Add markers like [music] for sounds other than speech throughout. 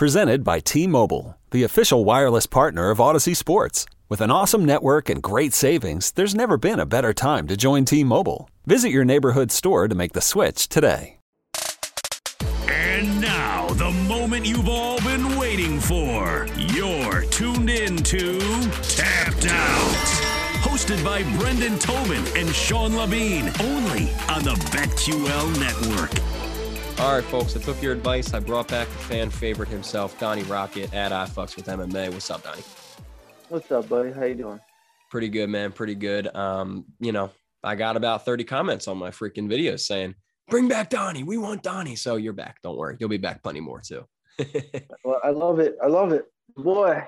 Presented by T-Mobile, the official wireless partner of Audacy Sports. With an awesome network and great savings, there's never been a better time to join T-Mobile. Visit your neighborhood store to make the switch today. And now, the moment you've all been waiting for. You're tuned in to Tapped Out. Hosted by Brendan Tobin and Sean Levine, only on the BetQL network. All right, folks, I took your advice. I brought back the fan favorite himself, Donny Rockett at iFucks with MMA. What's up, Donny? What's up, buddy? How you doing? Pretty good, man. Pretty good. Um, you know, I got about 30 comments on my freaking videos saying, bring back Donny. We want Donny. So you're back. Don't worry. You'll be back plenty more too. [laughs] well, I love it. I love it. Boy.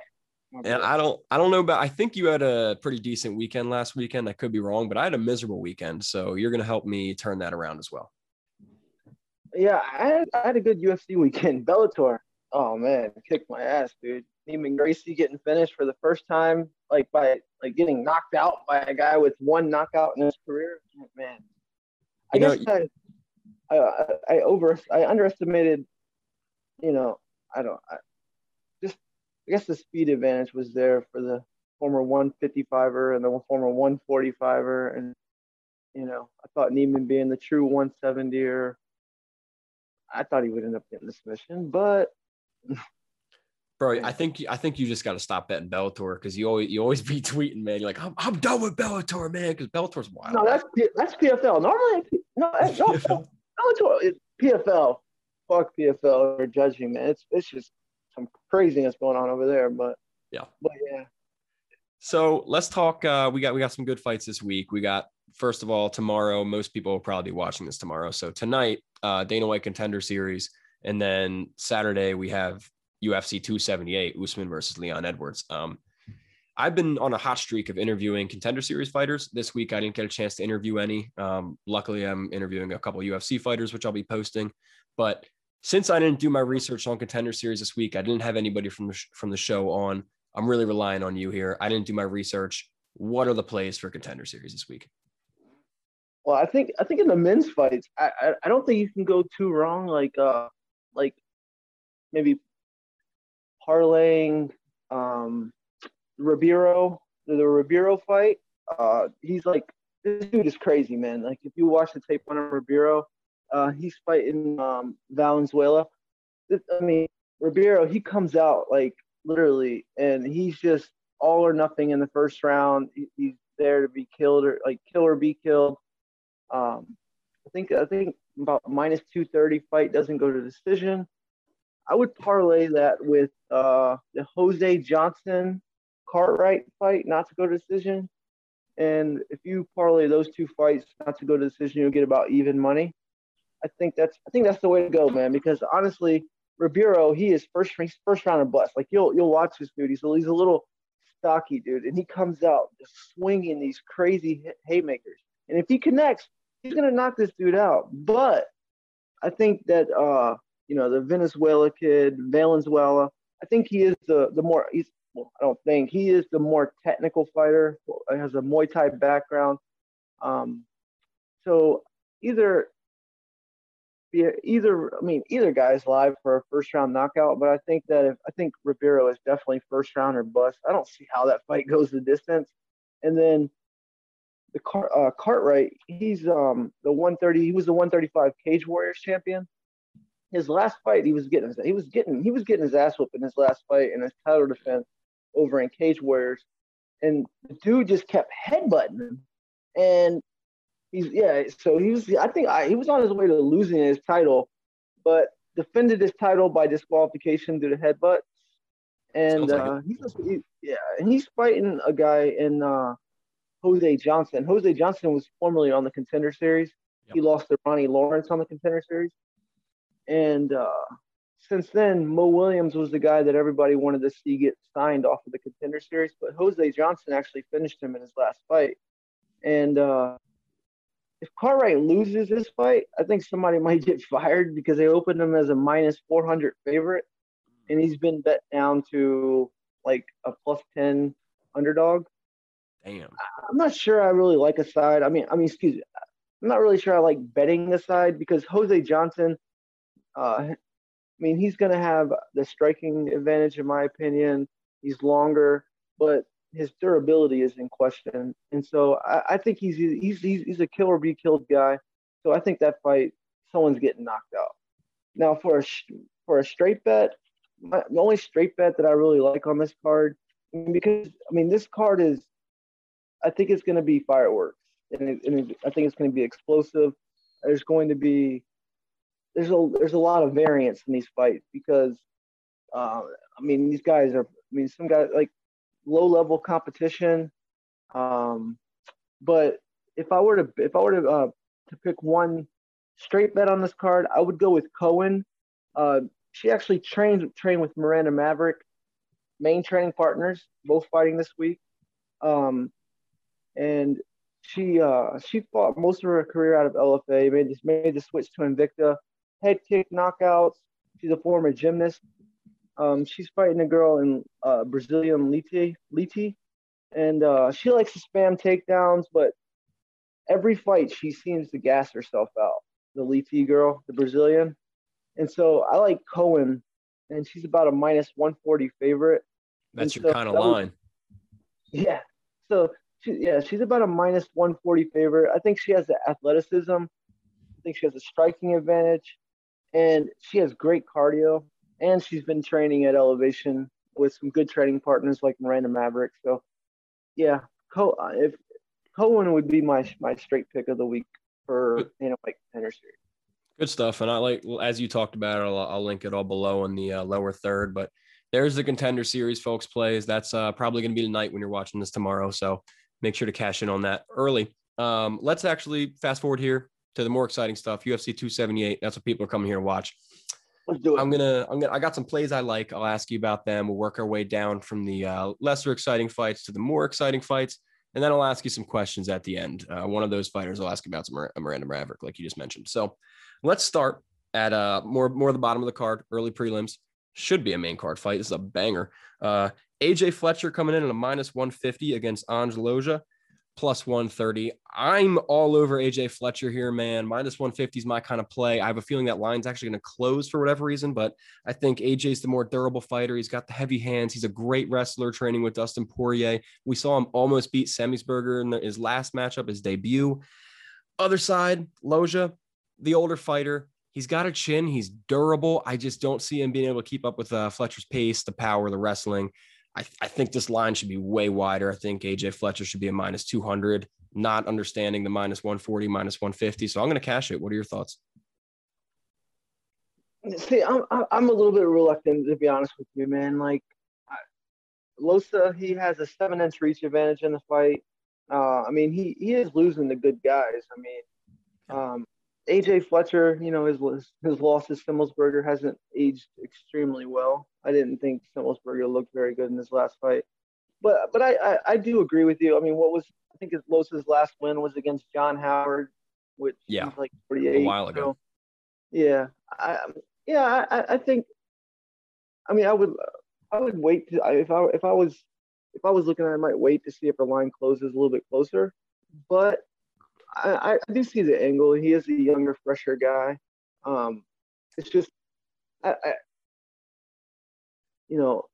And I don't I don't know about I think you had a pretty decent weekend last weekend. I could be wrong, but I had a miserable weekend. So you're gonna help me turn that around as well. Yeah, I had, I had a good UFC weekend. [laughs] Bellator. Oh man, kicked my ass, dude. Neiman Gracie getting finished for the first time, like by like getting knocked out by a guy with one knockout in his career. Man, I You know, guess I, I I over I underestimated. You know, I don't. I, just I guess the speed advantage was there for the former 155er and the former 145er, and you know, I thought Neiman being the true 170er, I thought he would end up getting the submission, but Bro, I think I think you just got to stop betting Bellator because you always you always be [laughs] tweeting, man. You're like, I'm, I'm done with Bellator, man, because Bellator's wild. no, that's that's PFL. Normally, no, that's- no, no, it's PFL. Fuck PFL or judging, man. It's it's just some craziness going on over there, but Yeah. but yeah. So let's talk. Uh, we got we got some good fights this week. We got first of all tomorrow. Most people will probably be watching this tomorrow. So tonight, uh, Dana White Contender Series, and then Saturday we have UFC 278, Usman versus Leon Edwards. Um, I've been on a hot streak of interviewing Contender Series fighters. This week I didn't get a chance to interview any. Um, luckily, I'm interviewing a couple UFC fighters, which I'll be posting. But since I didn't do my research on Contender Series this week, I didn't have anybody from the sh- from the show on. I'm really relying on you here. I didn't do my research. What are the plays for Contender Series this week? Well, I think I think in the men's fights, I I, I don't think you can go too wrong. Like uh like maybe parlaying um Ribeiro the Ribeiro fight. Uh, he's like this dude is crazy, man. Like if you watch the tape on Ribeiro, uh, he's fighting um Valenzuela. I mean Ribeiro, he comes out like literally, and he's just all or nothing in the first round. He, he's there to be killed or like kill or be killed. Um, I think I think about minus two thirty fight doesn't go to decision. I would parlay that with uh, the Jose Johnson Cartwright fight not to go to decision. And if you parlay those two fights not to go to decision, you'll get about even money. I think that's I think that's the way to go, man. Because honestly, Ribeiro, he is first he's first round of bust. Like you'll you'll watch this dude. He's a, he's a little stocky dude, and he comes out just swinging these crazy haymakers. And if he connects, he's gonna knock this dude out. But I think that uh, you know the Venezuela kid, Valenzuela. I think he is the the more he's. Well, I don't think he is the more technical fighter. Has a Muay Thai background. Um, so either either I mean either guy's live for a first round knockout, but I think that if I think Ribeiro is definitely first round or bust. I don't see how that fight goes the distance. And then the Car, uh, Cartwright, he's um the 130. He was the 135 Cage Warriors champion, his last fight, he was getting he was getting he was getting his ass whooped in his last fight in his title defense over in Cage Warriors, and the dude just kept headbutting him, and he's yeah. So he was I think I, he was on his way to losing his title, but defended his title by disqualification due to headbutt, and like uh, he's he, yeah, and he's fighting a guy in uh, Jose Johnson. Jose Johnson was formerly on the Contender Series. He lost to Ronnie Lawrence on the Contender Series, and uh, since then, Mo Williams was the guy that everybody wanted to see get signed off of the Contender Series. But Jose Johnson actually finished him in his last fight, and uh, if Cartwright loses this fight, I think somebody [laughs] might get fired because they opened him as a minus 400 favorite, and he's been bet down to like a plus 10 underdog. Damn. I'm not sure I really like a side. I mean, I mean, excuse me. I'm not really sure I like betting the side because Jose Johnson, uh, I mean, he's going to have the striking advantage, in my opinion. He's longer, but his durability is in question. And so I, I think he's, he's he's he's a kill or be killed guy. So I think that fight, someone's getting knocked out. Now for a for a straight bet, my, the only straight bet that I really like on this card, because I mean this card is, I think it's going to be fireworks, and, it, and it, I think it's going to be explosive. There's going to be there's a there's a lot of variance in these fights because, uh, I mean these guys are I mean some guys like low level competition, um, but if I were to if I were to uh, to pick one straight bet on this card, I would go with Cohen. Uh, she actually trained trained with Miranda Maverick, main training partners, both fighting this week. Um, and she uh, she fought most of her career out of LFA, made this made the switch to Invicta, head kick knockouts. She's a former gymnast. Um, she's fighting a girl in uh, Brazilian Liti, Liti, and uh, she likes to spam takedowns, but every fight she seems to gas herself out. The Liti girl, the Brazilian, and so I like Cohen, and she's about a minus 140 favorite. That's And your so kind of that was- line. Yeah. So she, yeah, she's about a minus 140 favorite. I think she has the athleticism. I think she has a striking advantage, and she has great cardio. And she's been training at Elevation with some good training partners like Miranda Maverick. So, yeah, Co- uh, if Cohen would be my my straight pick of the week for you know like Contender Series. Good stuff. And I like, well, as you talked about it, I'll, I'll link it all below in the uh, lower third. But there's the contender series, folks, plays. That's uh, probably going to be tonight when you're watching this tomorrow. So make sure to cash in on that early. Um, let's actually fast forward here to the more exciting stuff. UFC 278. That's what people are coming here to watch. Let's do it. I'm gonna, I'm gonna, I got some plays I like. I'll ask you about them. We'll work our way down from the uh, lesser exciting fights to the more exciting fights, and then I'll ask you some questions at the end. Uh, one of those fighters I'll ask you about some Mir- Miranda Maverick, like you just mentioned. So let's start at uh more more the bottom of the card, early prelims. Should be a main card fight. This is a banger. Uh, AJ Fletcher coming in at a minus 150 against Ange Loosa, plus 130. I'm all over AJ Fletcher here, man. Minus 150 is my kind of play. I have a feeling that line's actually going to close for whatever reason, but I think AJ's the more durable fighter. He's got the heavy hands. He's a great wrestler training with Dustin Poirier. We saw him almost beat Semelsberger in the- his last matchup, his debut. Other side, Loosa, the older fighter. He's got a chin. He's durable. I just don't see him being able to keep up with uh, Fletcher's pace, the power, the wrestling. I, I think this line should be way wider. I think AJ Fletcher should be a minus 200, not understanding the minus 140, minus 150. So I'm going to cash it. What are your thoughts? See, I'm I'm- I'm a little bit reluctant to be honest with you, man. Like, I, Loosa, he has a seven inch reach advantage in the fight. Uh, I mean, he he is losing the good guys. I mean, um, AJ Fletcher, you know, his his loss to Semelsberger hasn't aged extremely well. I didn't think Semelsberger looked very good in his last fight, but but I I, I do agree with you. I mean, what was I think his Loosa's last win was against John Howard, which Yeah, he's like 48 a while ago. so, yeah, I yeah I, I- think. I mean, I would I would wait to if I if I was if I was looking at it, I might wait to see if the line closes a little bit closer. But I, I do see the angle. He is a younger, fresher guy. Um, it's just, I, I, you know,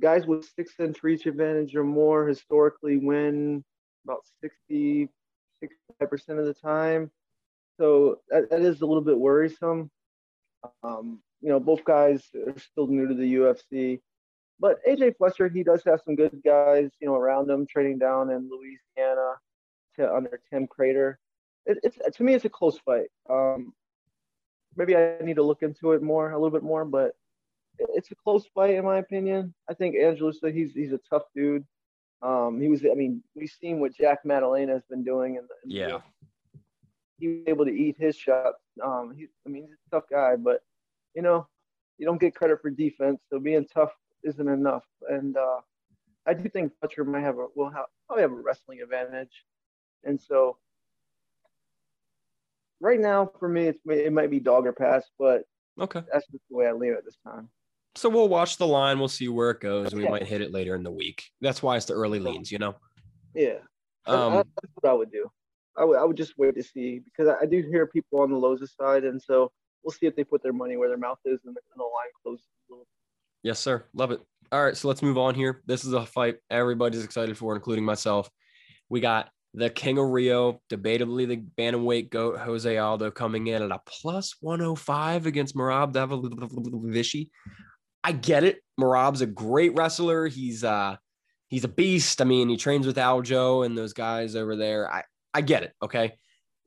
guys with six inch reach advantage or more historically win about 60, 65% of the time. So that, that is a little bit worrisome. Um, you know, both guys are still new to the UFC. But AJ Fletcher, he does have some good guys, you know, around him, trading down in Louisiana to under Tim Credeur. It, it's to me, it's a close fight. Um, maybe I need to look into it more, a little bit more, but it's a close fight in my opinion. I think Angelo said he's he's a tough dude. Um, he was, I mean, we've seen what Jack Madalena has been doing, and Yeah. he was able to eat his shots. Um, he, I mean, he's a tough guy, but you know, you don't get credit for defense, so being tough isn't enough. And uh, I do think Butcher might have a will have probably have a wrestling advantage, and so right now for me, it's it might be dog or pass, but Okay. that's just the way I leave it this time. So we'll watch the line. We'll see where it goes. We Yeah. might hit it later in the week. That's why it's the early leans, you know. Yeah, Um, that's what I would do. I would I would just wait to see because I, I do hear people on the Loosa side, and so we'll see if they put their money where their mouth is and the, and the line closes. a little. yes, sir. Love it. All right, so let's move on here. This is a fight everybody's excited for, including myself. We got the King of Rio, debatably the bantamweight goat Jose Aldo coming in at a plus 105 against Merab Dvalishvili. I get it. Merab's a great wrestler. He's uh he's a beast. I mean, he trains with Aljo and those guys over there. I I get it. Okay.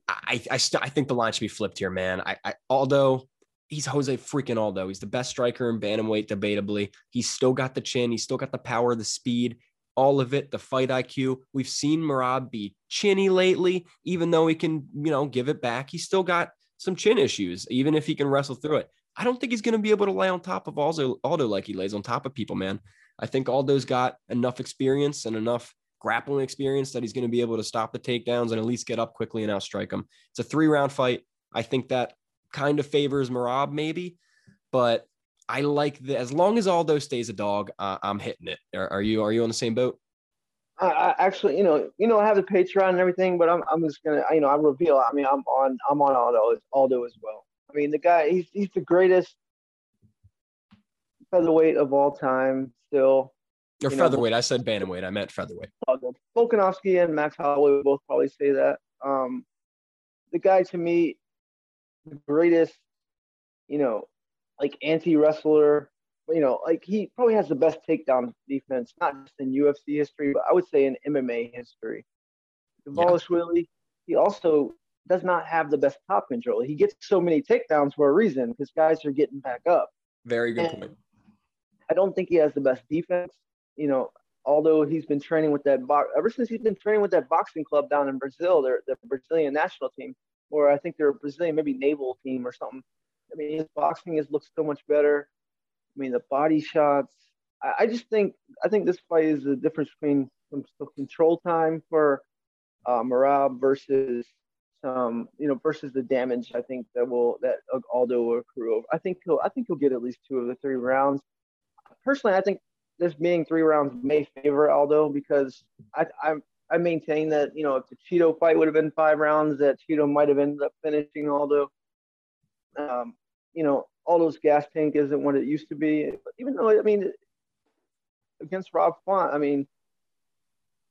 I I st- I think the line should be flipped here, man. I, I Aldo, he's Jose freaking Aldo. He's the best striker in bantamweight, debatably. He's still got the chin. He's still got the power, the speed, all of it, the fight IQ. We've seen Merab be chinny lately, even though he can, you know, give it back. He's still got some chin issues, even if he can wrestle through it. I don't think he's going to be able to lay on top of Aldo, Aldo like he lays on top of people, man. I think Aldo's got enough experience and enough grappling experience that he's going to be able to stop the takedowns and at least get up quickly and outstrike him. It's a three round fight. I think that kind of favors Merab, maybe, but I like the as long as Aldo stays a dog, uh, I'm hitting it. Are, are you are you on the same boat? I, I actually, you know, you know, I have the Patreon and everything, but I'm I'm just gonna, you know, I reveal. I mean, I'm on I'm on Aldo Aldo as well. I mean, the guy, he's he's the greatest featherweight of all time. Still, Or You know, featherweight? I said bantamweight. I meant featherweight. Volkanovski and Max Holloway both probably say that. Um, the guy to me, the greatest, you know, like anti wrestler. You know, like he probably has the best takedown defense, not just in UFC history, but I would say in MMA history. Dvalishvili, he also does not have the best top control. He gets so many takedowns for a reason because guys are getting back up. Very good And point. I don't think he has the best defense. You know, although he's been training with that box ever since he's been training with that boxing club down in Brazil, they're the Brazilian national team, or I think they're a Brazilian, maybe naval team or something. I mean, his boxing has looked so much better. I mean, the body shots. I, I just think I think this fight is the difference between some, some control time for uh, Merab versus some, you know, versus the damage. I think that will that Aldo will accrue. Over. I think he'll I think he'll get at least two of the three rounds. Personally, I think this being three rounds may favor Aldo because I I, I maintain that you know if the Chito fight would have been five rounds, that Chito might have ended up finishing Aldo. Um, you know, Aldo's gas tank isn't what it used to be. Even though I mean, against Rob Font, I mean,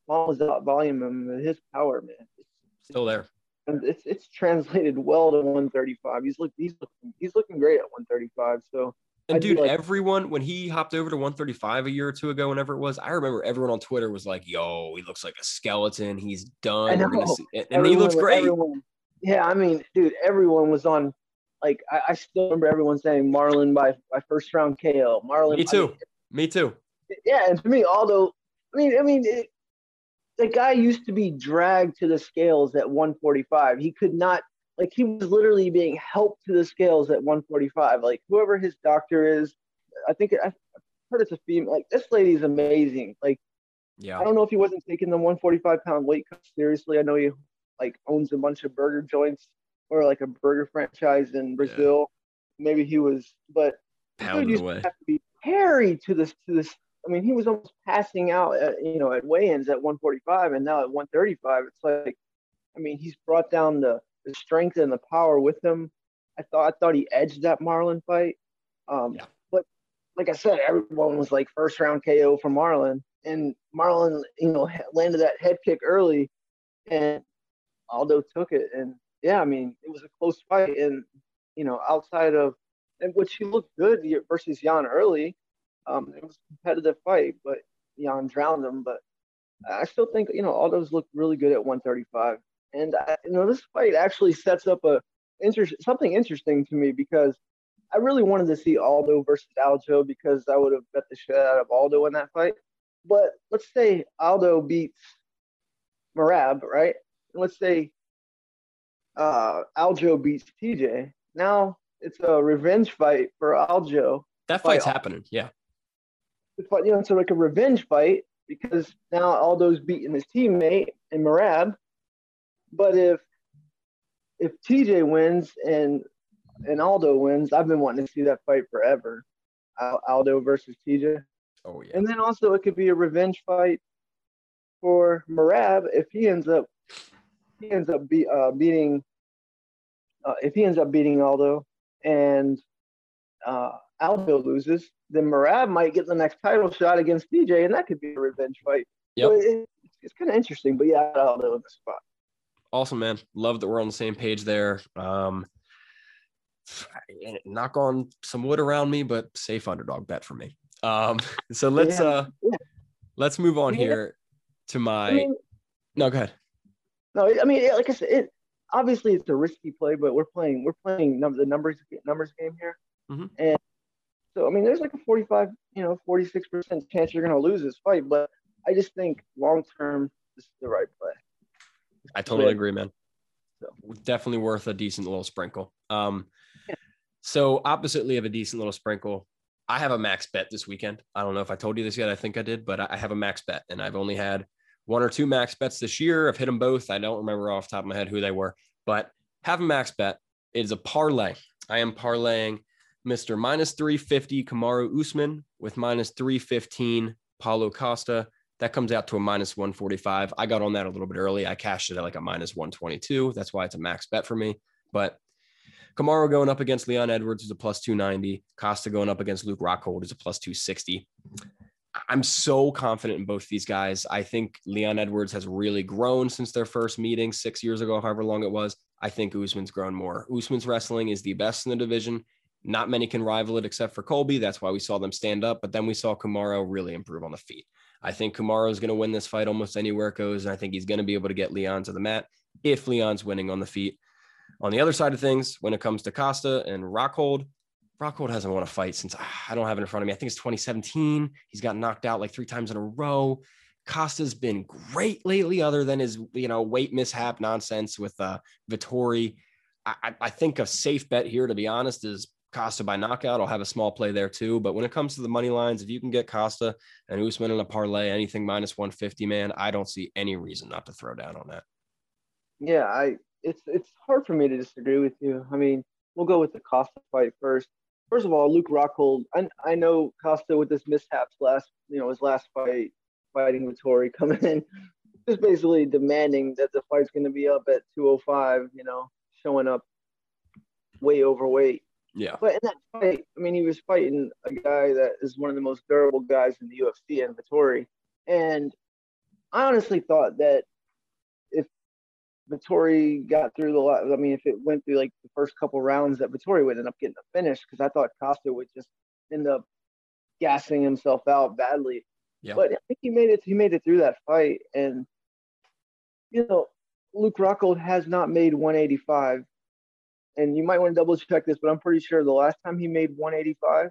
Font was out volume and his power, man. It's, Still there. and it's it's translated well to 135. He's look he's looking he's looking great at 135. So And I dude, like- everyone when he hopped over to 135 a year or two ago, whenever it was, I remember everyone on Twitter was like, "Yo, he looks like a skeleton. He's done." We're gonna see-" And, and he looks great. everyone- yeah, I mean, dude, everyone was on. Like I, I still remember everyone saying Marlon by by first round KO. Marlon. Me too. Me too. yeah, and to me, although I mean, I mean, it, the guy used to be dragged to the scales at 145. He could not, like, he was literally being helped to the scales at 145. Like, whoever his doctor is, I think I, heard it's a female. Like, this lady's amazing. Like, Yeah. I don't know if he wasn't taking the 145 pound weight cut seriously. I know he like owns a bunch of burger joints or like a burger franchise in Brazil. Maybe he was, but the dude used away. to have to be carried to this to this. I mean, he was almost passing out, at, you know, at weigh-ins at 145, and now at 135, it's like, I mean, he's brought down the, the strength and the power with him. I thought I thought he edged that Marlon fight, um, Yeah. but like I said, everyone was like first round KO for Marlon, and Marlon, you know, landed that head kick early, and Aldo took it, and yeah, I mean, it was a close fight, and you know, outside of and which he looked good versus Yan early. Um, it was a competitive fight, but Yan drowned him. But I still think you know Aldo's looked really good at 135, and I, you know this fight actually sets up a inter- something interesting to me because I really wanted to see Aldo versus Aljo because I would have bet the shit out of Aldo in that fight. But let's say Aldo beats Merab, right? let's say uh, Aljo beats TJ. Now it's a revenge fight for Aljo. That fight's fight. happening, yeah. But you know, it's like a revenge fight because now Aldo's beating his teammate in Merab. But if if TJ wins and and Aldo wins, I've been wanting to see that fight forever. Aldo versus TJ. Oh yeah. And then also it could be a revenge fight for Merab if he ends up he ends up be, uh, beating uh, if he ends up beating Aldo and uh, Aldo loses, then Merab might get the next title shot against TJ, and that could be a revenge fight. Yep. So it, it's kind of interesting, but yeah, Aldo in the spot. Awesome, man. Love that we're on the same page there. Um, knock on some wood around me, but safe underdog bet for me. Um, [laughs] so let's yeah. uh, yeah. let's move on yeah. here to my. I mean, no, go ahead. No, I mean, like I said, it obviously it's a risky play, but we're playing we're playing num- the numbers numbers game here, mm-hmm. and so I mean, there's like a 45, you know, 46 percent chance you're going to lose this fight, but I just think long term this is the right play. I totally agree, man. So. Definitely worth a decent little sprinkle. Um, yeah. so oppositely of a decent little sprinkle, I have a max bet this weekend. I don't know if I told you this yet. I think I did, but I have a max bet, and I've only had one or two max bets this year. I've hit them both. I don't remember off the top of my head who they were, but have a max bet. It is a parlay. I am parlaying Mr. Minus 350 Kamaru Usman with minus 315 Paulo Costa. That comes out to a minus 145. I got on that a little bit early. I cashed it at like a minus 122. That's why it's a max bet for me. But Kamaru going up against Leon Edwards is a plus 290. Costa going up against Luke Rockhold is a plus 260. I'm so confident in both these guys. I think Leon Edwards has really grown since their first meeting six years ago, however long it was. I think Usman's grown more. Usman's wrestling is the best in the division. Not many can rival it except for Colby. That's why we saw them stand up. But then we saw Kamaru really improve on the feet. I think Kamaru is going to win this fight almost anywhere it goes. And I think he's going to be able to get Leon to the mat if Leon's winning on the feet. On the other side of things, when it comes to Costa and Rockhold, Rockhold hasn't won a fight since I don't have it in front of me. I think it's 2017. He's got knocked out like three times in a row. Costa's been great lately, other than his you know weight mishap nonsense with uh, Vettori. I, I think a safe bet here, to be honest, is Costa by knockout. I'll have a small play there too. But when it comes to the money lines, if you can get Costa and Usman in a parlay, anything minus 150, man, I don't see any reason not to throw down on that. Yeah, I it's it's hard for me to disagree with you. I mean, we'll go with the Costa fight first first of all, Luke Rockhold. I, I know Costa with this mishaps last, you know, his last fight, fighting Vettori [laughs] coming in, just basically demanding that the fight's going to be up at 205. You know, showing up way overweight. Yeah. But in that fight, I mean, he was fighting a guy that is one of the most durable guys in the UFC, and Vettori. And I honestly thought that Vettori got through the lot. I mean, if it went through like the first couple rounds, that Vettori would end up getting a finish because I thought Costa would just end up gassing himself out badly. Yeah. But I think he made it. He made it through that fight, and you know, Luke Rockhold has not made 185. And you might want to double check this, but I'm pretty sure the last time he made 185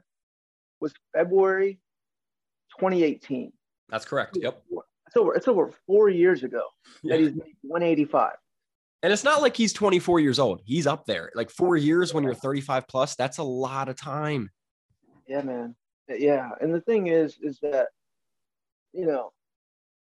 was February 2018. That's correct. Yep. It's over. It's over four years ago yeah. that he's made 185. And it's not like he's 24 years old. He's up there. Like four years when you're 35 plus, that's a lot of time. Yeah, man. Yeah. And the thing is, is that, you know,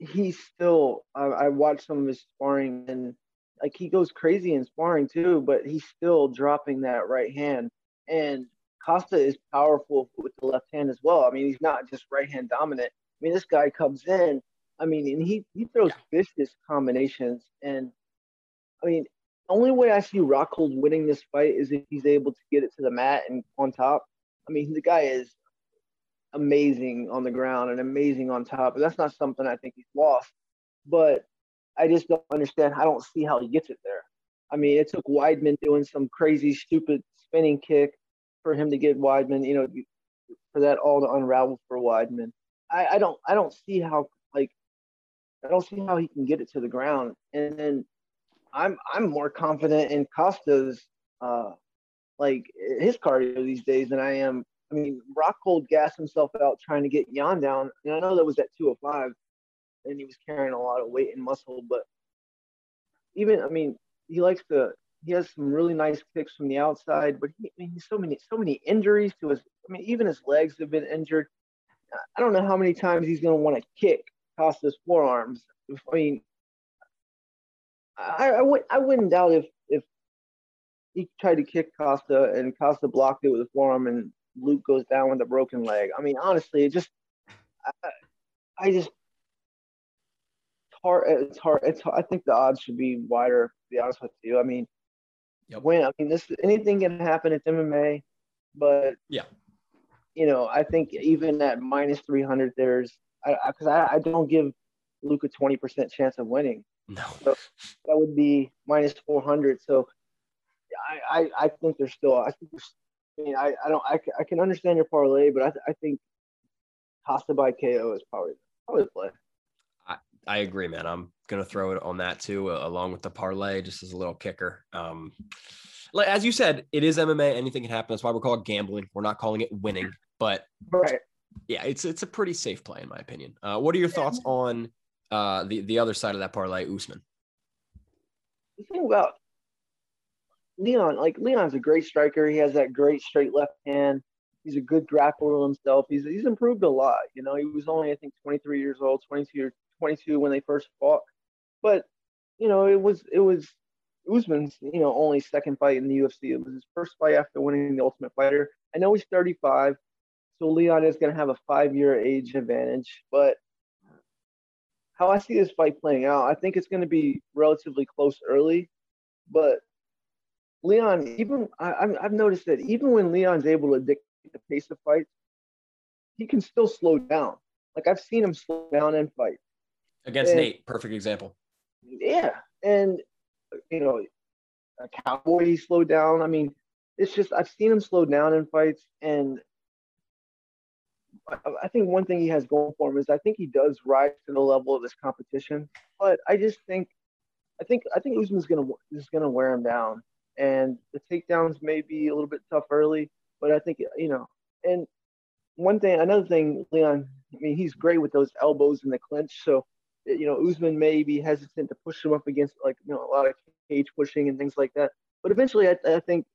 He's still, I, I watched some of his sparring and like he goes crazy in sparring too, but he's still dropping that right hand. And Costa is powerful with the left hand as well. I mean, he's not just right hand dominant. I mean, this guy comes in, I mean, and he, he throws vicious combinations. And I mean, the only way I see Rockhold winning this fight is if he's able to get it to the mat and on top. I mean, the guy is amazing on the ground and amazing on top. But that's not something I think he's lost. But I just don't understand. I don't see how he gets it there. I mean, it took Weidman doing some crazy, stupid spinning kick for him to get Weidman. You know, for that all to unravel for Weidman. I, I don't, I don't see how like, I don't see how he can get it to the ground. And then I'm, I'm more confident in Costa's, uh, like his cardio these days than I am. I mean, Rockhold gassed himself out trying to get Yan down, and I know that was at 205 and he was carrying a lot of weight and muscle. But even, I mean, he likes to. He has some really nice kicks from the outside, but he, I mean, he's so many, so many injuries to his. I mean, even his legs have been injured. I don't know how many times he's going to want to kick Costa's forearms. I mean, I, I, would, I wouldn't doubt if if he tried to kick Costa and Costa blocked it with a forearm and Luke goes down with a broken leg. I mean, honestly, it just I, I just it's hard. It's hard. It's. Hard. I think the odds should be wider. To be honest with you, I mean, yep. when I mean this, anything can happen. It's MMA, but yeah, you know, I think even at minus three hundred, there's because I, I, I, don't give Luke a twenty percent chance of winning. No, so that would be minus four hundred. So I, I, I think there's still. I think there's. I mean, I, I don't. I, I can understand your parlay, but I, I think Costa by KO is probably probably the play. I agree, man. I'm gonna throw it on that too, uh, along with the parlay, just as a little kicker. Um, like as you said, it is MMA. Anything can happen. That's why we're called gambling. We're not calling it winning, but right. yeah, it's it's a pretty safe play in my opinion. Uh, what are your thoughts on uh, the the other side of that parlay, Usman? The thing about Leon, like Leon's a great striker. He has that great straight left hand. He's a good grappler himself. He's he's improved a lot. You know, he was only I think 23 years old, 22 22 when they first fought. But you know, it was it was Usman's you know only second fight in the UFC. It was his first fight after winning the Ultimate Fighter. I know he's 35, so Leon is going to have a five-year age advantage. But how I see this fight playing out, I think it's going to be relatively close early. But Leon, even I, I've noticed that even when Leon's able to dictate the pace of fights, he can still slow down. Like I've seen him slow down in fights against and, Nate. Perfect example. Yeah, and you know, a cowboy he slowed down. I mean, it's just I've seen him slow down in fights, and I, I think one thing he has going for him is I think he does rise to the level of this competition. But I just think, I think I think Usman's gonna is gonna wear him down, and the takedowns may be a little bit tough early, but I think you know, and one thing, another thing, Leon. I mean, he's great with those elbows in the clinch, so you know, Usman may be hesitant to push him up against like you know a lot of cage pushing and things like that. But eventually, I, I think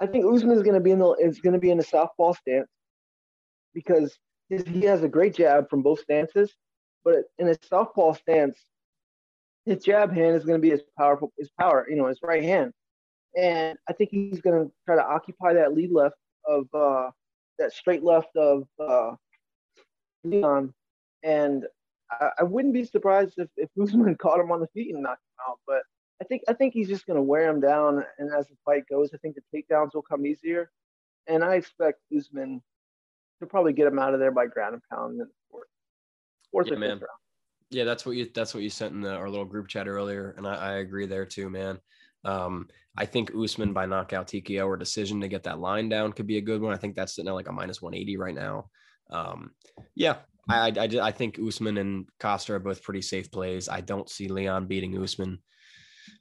I think Usman is going to be in the is going to be in the southpaw stance because he has a great jab from both stances. But in a southpaw stance, his jab hand is going to be as powerful his power, you know, his right hand. And I think he's going to try to occupy that lead left of uh, that straight left of uh, Leon and I, I wouldn't be surprised if, if [laughs] Usman caught him on the feet and knocked him out. But I think I think he's just going to wear him down. And as the fight goes, I think the takedowns will come easier. And I expect Usman to probably get him out of there by ground and pound in the fourth. fourth Yeah, or fifth round. Yeah, that's what you that's what you sent in the, our little group chat earlier, and I, I agree there too, man. Um, I think Usman by knockout TKO or decision to get that line down could be a good one. I think that's sitting at like a minus 180 right now. Um, yeah, I, I, I, I think Usman and Costa are both pretty safe plays. I don't see Leon beating Usman.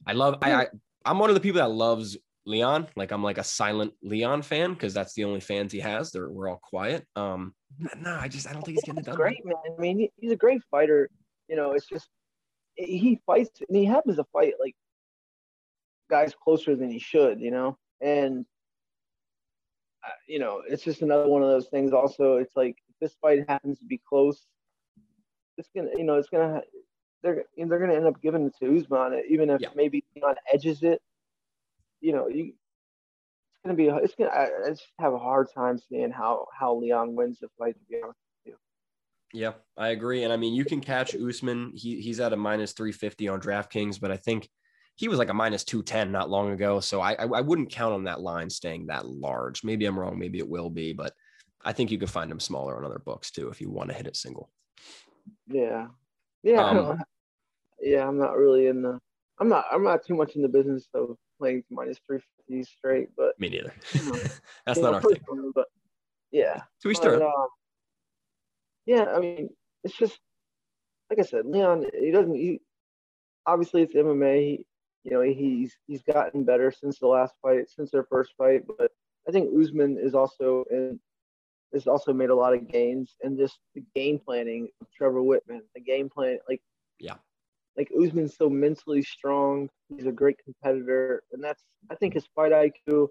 I love I, I I'm one of the people that loves Leon. Like I'm like a silent Leon fan because that's the only fans he has. They're we're all quiet. Um, no, I just I don't think he's getting it done. great, man. I mean, he's a great fighter. You know, it's just he fights and he happens to fight like guys closer than he should. You know, and uh, you know, it's just another one of those things. Also, it's like if this fight happens to be close, it's gonna, you know, it's gonna they're they're gonna end up giving it to Usman, even if Yeah. maybe Leon edges it. You know, you. It's gonna be. It's gonna. I, I just have a hard time seeing how how Leon wins the fight. To be honest. Yeah, I agree. And I mean, you can catch Usman. He he's at a minus 350 on DraftKings, but I think he was like a minus 210 not long ago. So I, I I wouldn't count on that line staying that large. Maybe I'm wrong. Maybe it will be, but I think you could find him smaller on other books too if you want to hit it single. Yeah, yeah, Um, yeah. I'm not really in the. I'm not. I'm not too much in the business of playing minus three fifty straight, but Me neither. Mhm. [laughs] That's not know, our thing. But yeah, To each but, um, yeah. I mean, it's just like I said, Leon. He doesn't. He obviously it's MMA. He, you know, he's he's gotten better since the last fight, since their first fight. But I think Usman is also in has also made a lot of gains and just the game planning of Trevor Wittman, the game plan, like Yeah. like Usman's so mentally strong. He's a great competitor, and that's I think his fight IQ,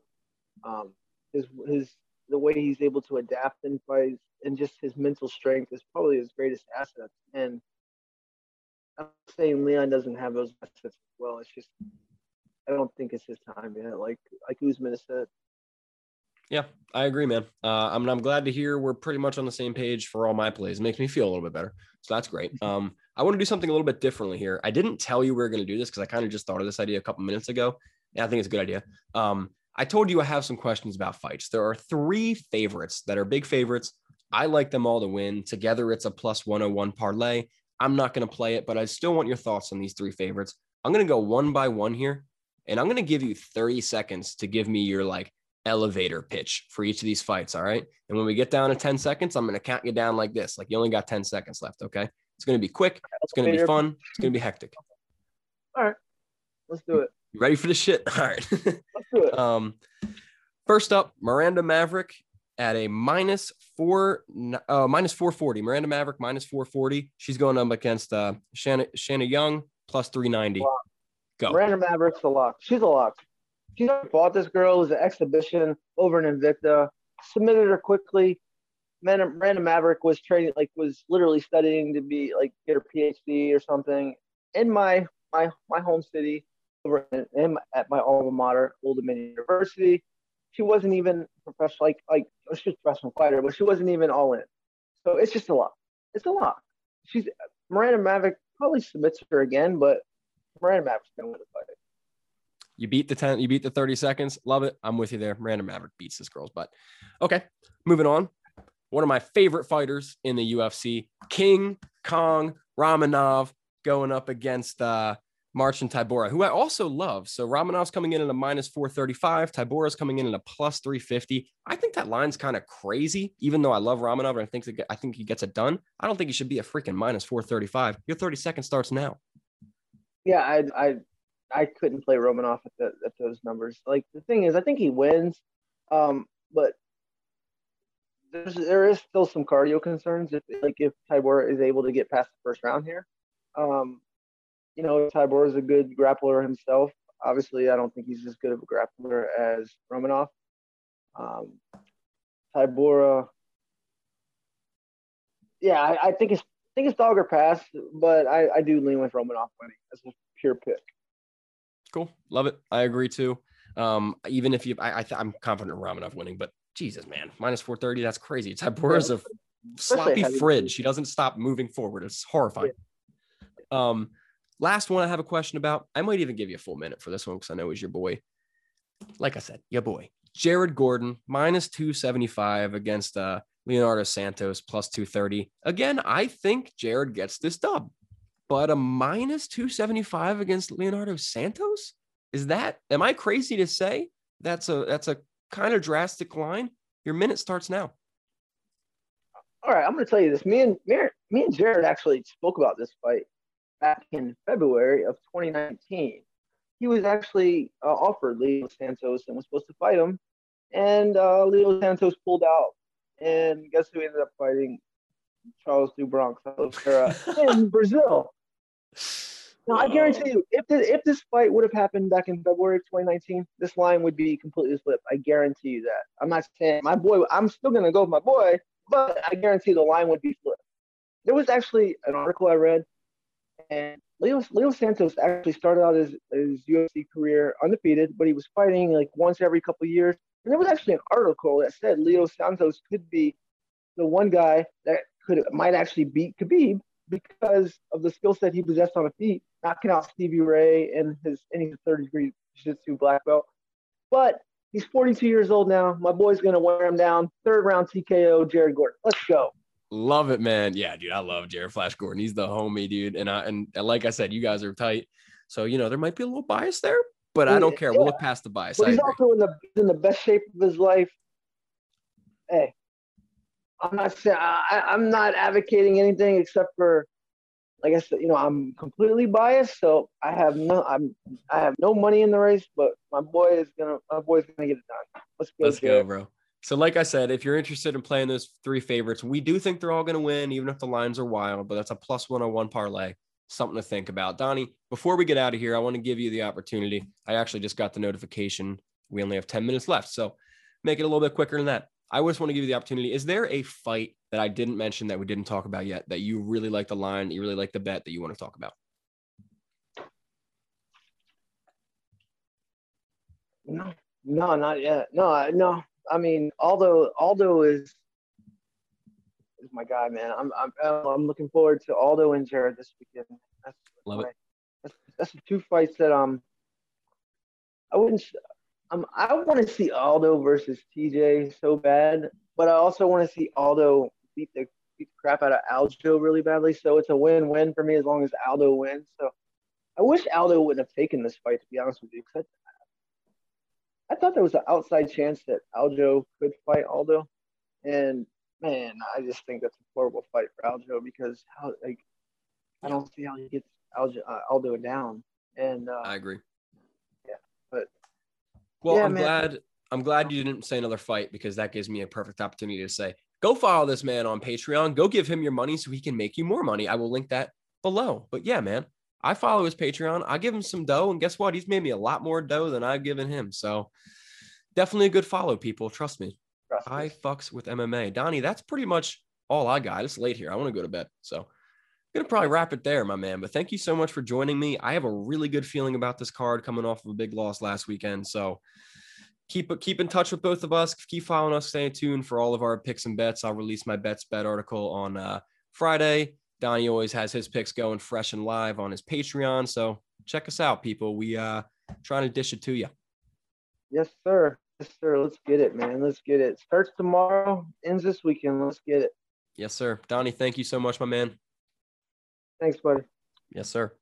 um, his his the way he's able to adapt in fights, and just his mental strength is probably his greatest asset. And I'm saying Leon doesn't have those assets as well. It's just I don't think it's his time yet. Like like Usman has said. Yeah, I agree, man. Uh, I'm I'm glad to hear we're pretty much on the same page for all my plays. It makes me feel a little bit better. So that's great. [laughs] Um, I want to do something a little bit differently here. I didn't tell you we were going to do this because I kind of just thought of this idea a couple minutes ago, and I think it's a good idea. Um, I told you I have some questions about fights. There are three favorites that are big favorites. I like them all to win. Together, it's a plus 101 parlay. I'm not going to play it, but I still want your thoughts on these three favorites. I'm going to go one by one here, and I'm going to give you 30 seconds to give me your like elevator pitch for each of these fights. All right. And when we get down to 10 seconds, I'm going to count you down like this. Like you only got 10 seconds left. Okay. It's going to be quick. It's going to be fun. It's going to be hectic. All right, let's do it. You ready for this shit? [laughs] All right. Let's do it. um, first up, Miranda Maverick at a minus four, uh, minus 440. Miranda Maverick minus 440. She's going up against uh, Shanna, Shanna Young plus 390. Wow. Go. Miranda Maverick's a lock. She's a lock. She fought this girl. It was an exhibition over in Invicta. Submitted her quickly. Miranda Maverick was training, like, was literally studying to be like get her PhD or something in my my my home city, over at my alma mater, Old Dominion University. She wasn't even professional, like like she was a professional fighter, but she wasn't even all in. So it's just a lot. It's a lot. She's Miranda Maverick probably submits her again, but Miranda Maverick's gonna win the fight. You beat the 10, you beat the 30 seconds. Love it. I'm with you there. Miranda Maverick beats this girl's butt. Okay. Moving on. One of my favorite fighters in the UFC, King Kong Romanov, going up against uh, Marcin Tybura, who I also love. So Romanov's coming in at a minus 435. Tybura's coming in at a plus 350. I think that line's kind of crazy, even though I love Romanov and I think, I think he gets it done. I don't think he should be a freaking minus 435. Your 30 seconds starts now. Yeah, I I I couldn't play Romanov at the, at those numbers. Like the thing is, I think he wins, um, but there's there is still some cardio concerns. If like if Tybor is able to get past the first round here, um, you know Tybura is a good grappler himself. Obviously, I don't think he's as good of a grappler as Romanov. Um, Tybura, yeah, I, I think it's I think it's dog or pass, but I, I do lean with Romanov winning as a pure pick. Cool. Love it. I agree too. Um, even if you, I, I th- I'm confident in Romanov winning, but Jesus, man, minus 430, that's crazy. Tybura's a sloppy fridge. She doesn't stop moving forward. It's horrifying. Um, last one I have a question about. I might even give you a full minute for this one because I know he's your boy. Like I said, your boy, Jared Gordon, minus 275 against uh, Leonardo Santos plus 230. Again, I think Jared gets this dub, but a minus 275 against Leonardo Santos? Is that am I crazy to say that's a that's a kind of drastic line? Your minute starts now. All right, I'm going to tell you this. Me and me and Jared actually spoke about this fight back in February of 2019. He was actually uh, offered Leo Santos and was supposed to fight him, and uh, Leo Santos pulled out. And guess who ended up fighting Charles do Bronx [laughs] in Brazil? Now I guarantee you, if this, if this fight would have happened back in February of 2019, this line would be completely flipped. I guarantee you that. I'm not saying my boy. I'm still gonna go with my boy, but I guarantee the line would be flipped. There was actually an article I read, and Leo, Leo Santos actually started out his, his UFC career undefeated, but he was fighting like once every couple years. And there was actually an article that said Leo Santos could be the one guy that could might actually beat Khabib because of the skill set he possessed on the feet, knocking out Stevie Ray and his and he's a third degree jiu-jitsu black belt. But he's 42 years old now. My boy's gonna wear him down. Third round TKO, Jared Gordon. Let's go. Love it, man. Yeah, dude, I love Jared Flash Gordon. He's the homie, dude. And I and, and like I said, you guys are tight. So you know there might be a little bias there, but I don't care. Yeah. We'll look past the bias. But he's also in the in the best shape of his life. Hey, I'm not saying I, I'm not advocating anything except for, like I said, you know, I'm completely biased. So I have no, I'm I have no money in the race, but my boy is gonna, my boy's gonna get it done. Let's go, Let's go, bro. So, like I said, if you're interested in playing those three favorites, we do think they're all going to win, even if the lines are wild, but that's a plus 101 parlay. Something to think about. Donny, before we get out of here, I want to give you the opportunity. I actually just got the notification. We only have 10 minutes left. So, make it a little bit quicker than that. I just want to give you the opportunity. Is there a fight that I didn't mention that we didn't talk about yet that you really like the line, you really like the bet that you want to talk about? No, no, not yet. No, no. I mean, Aldo Aldo is is my guy, man. I'm I'm I'm looking forward to Aldo and Jared this weekend. That's Love my, it. That's, that's the two fights that um I wouldn't um I want to see Aldo versus TJ so bad, but I also want to see Aldo beat the beat the crap out of Aljo really badly. So it's a win-win for me as long as Aldo wins. So I wish Aldo wouldn't have taken this fight to be honest with you, because I thought there was an outside chance that Aljo could fight Aldo, and man, I just think that's a horrible fight for Aljo because how like I don't see how he gets Aljo, uh, Aldo down. And uh, I agree. Yeah, but well, yeah, I'm man. glad I'm glad you didn't say another fight because that gives me a perfect opportunity to say go follow this man on Patreon. Go give him your money so he can make you more money. I will link that below. But yeah, man, I follow his Patreon. I give him some dough, and guess what? He's made me a lot more dough than I've given him. So definitely a good follow, people. Trust me. Trust I fucks with MMA. Donny, that's pretty much all I got. It's late here. I want to go to bed. So I'm gonna probably wrap it there, my man. But thank you so much for joining me. I have a really good feeling about this card coming off of a big loss last weekend. So keep keep in touch with both of us. Keep following us. Stay tuned for all of our picks and bets. I'll release my bets bet article on uh, Friday. Donny always has his picks going fresh and live on his Patreon. So check us out, people. We uh trying to dish it to you. Yes, sir. Yes, sir. Let's get it, man. Let's get it. Starts tomorrow, ends this weekend. Let's get it. Yes, sir. Donny, thank you so much, my man. Thanks, buddy. Yes, sir.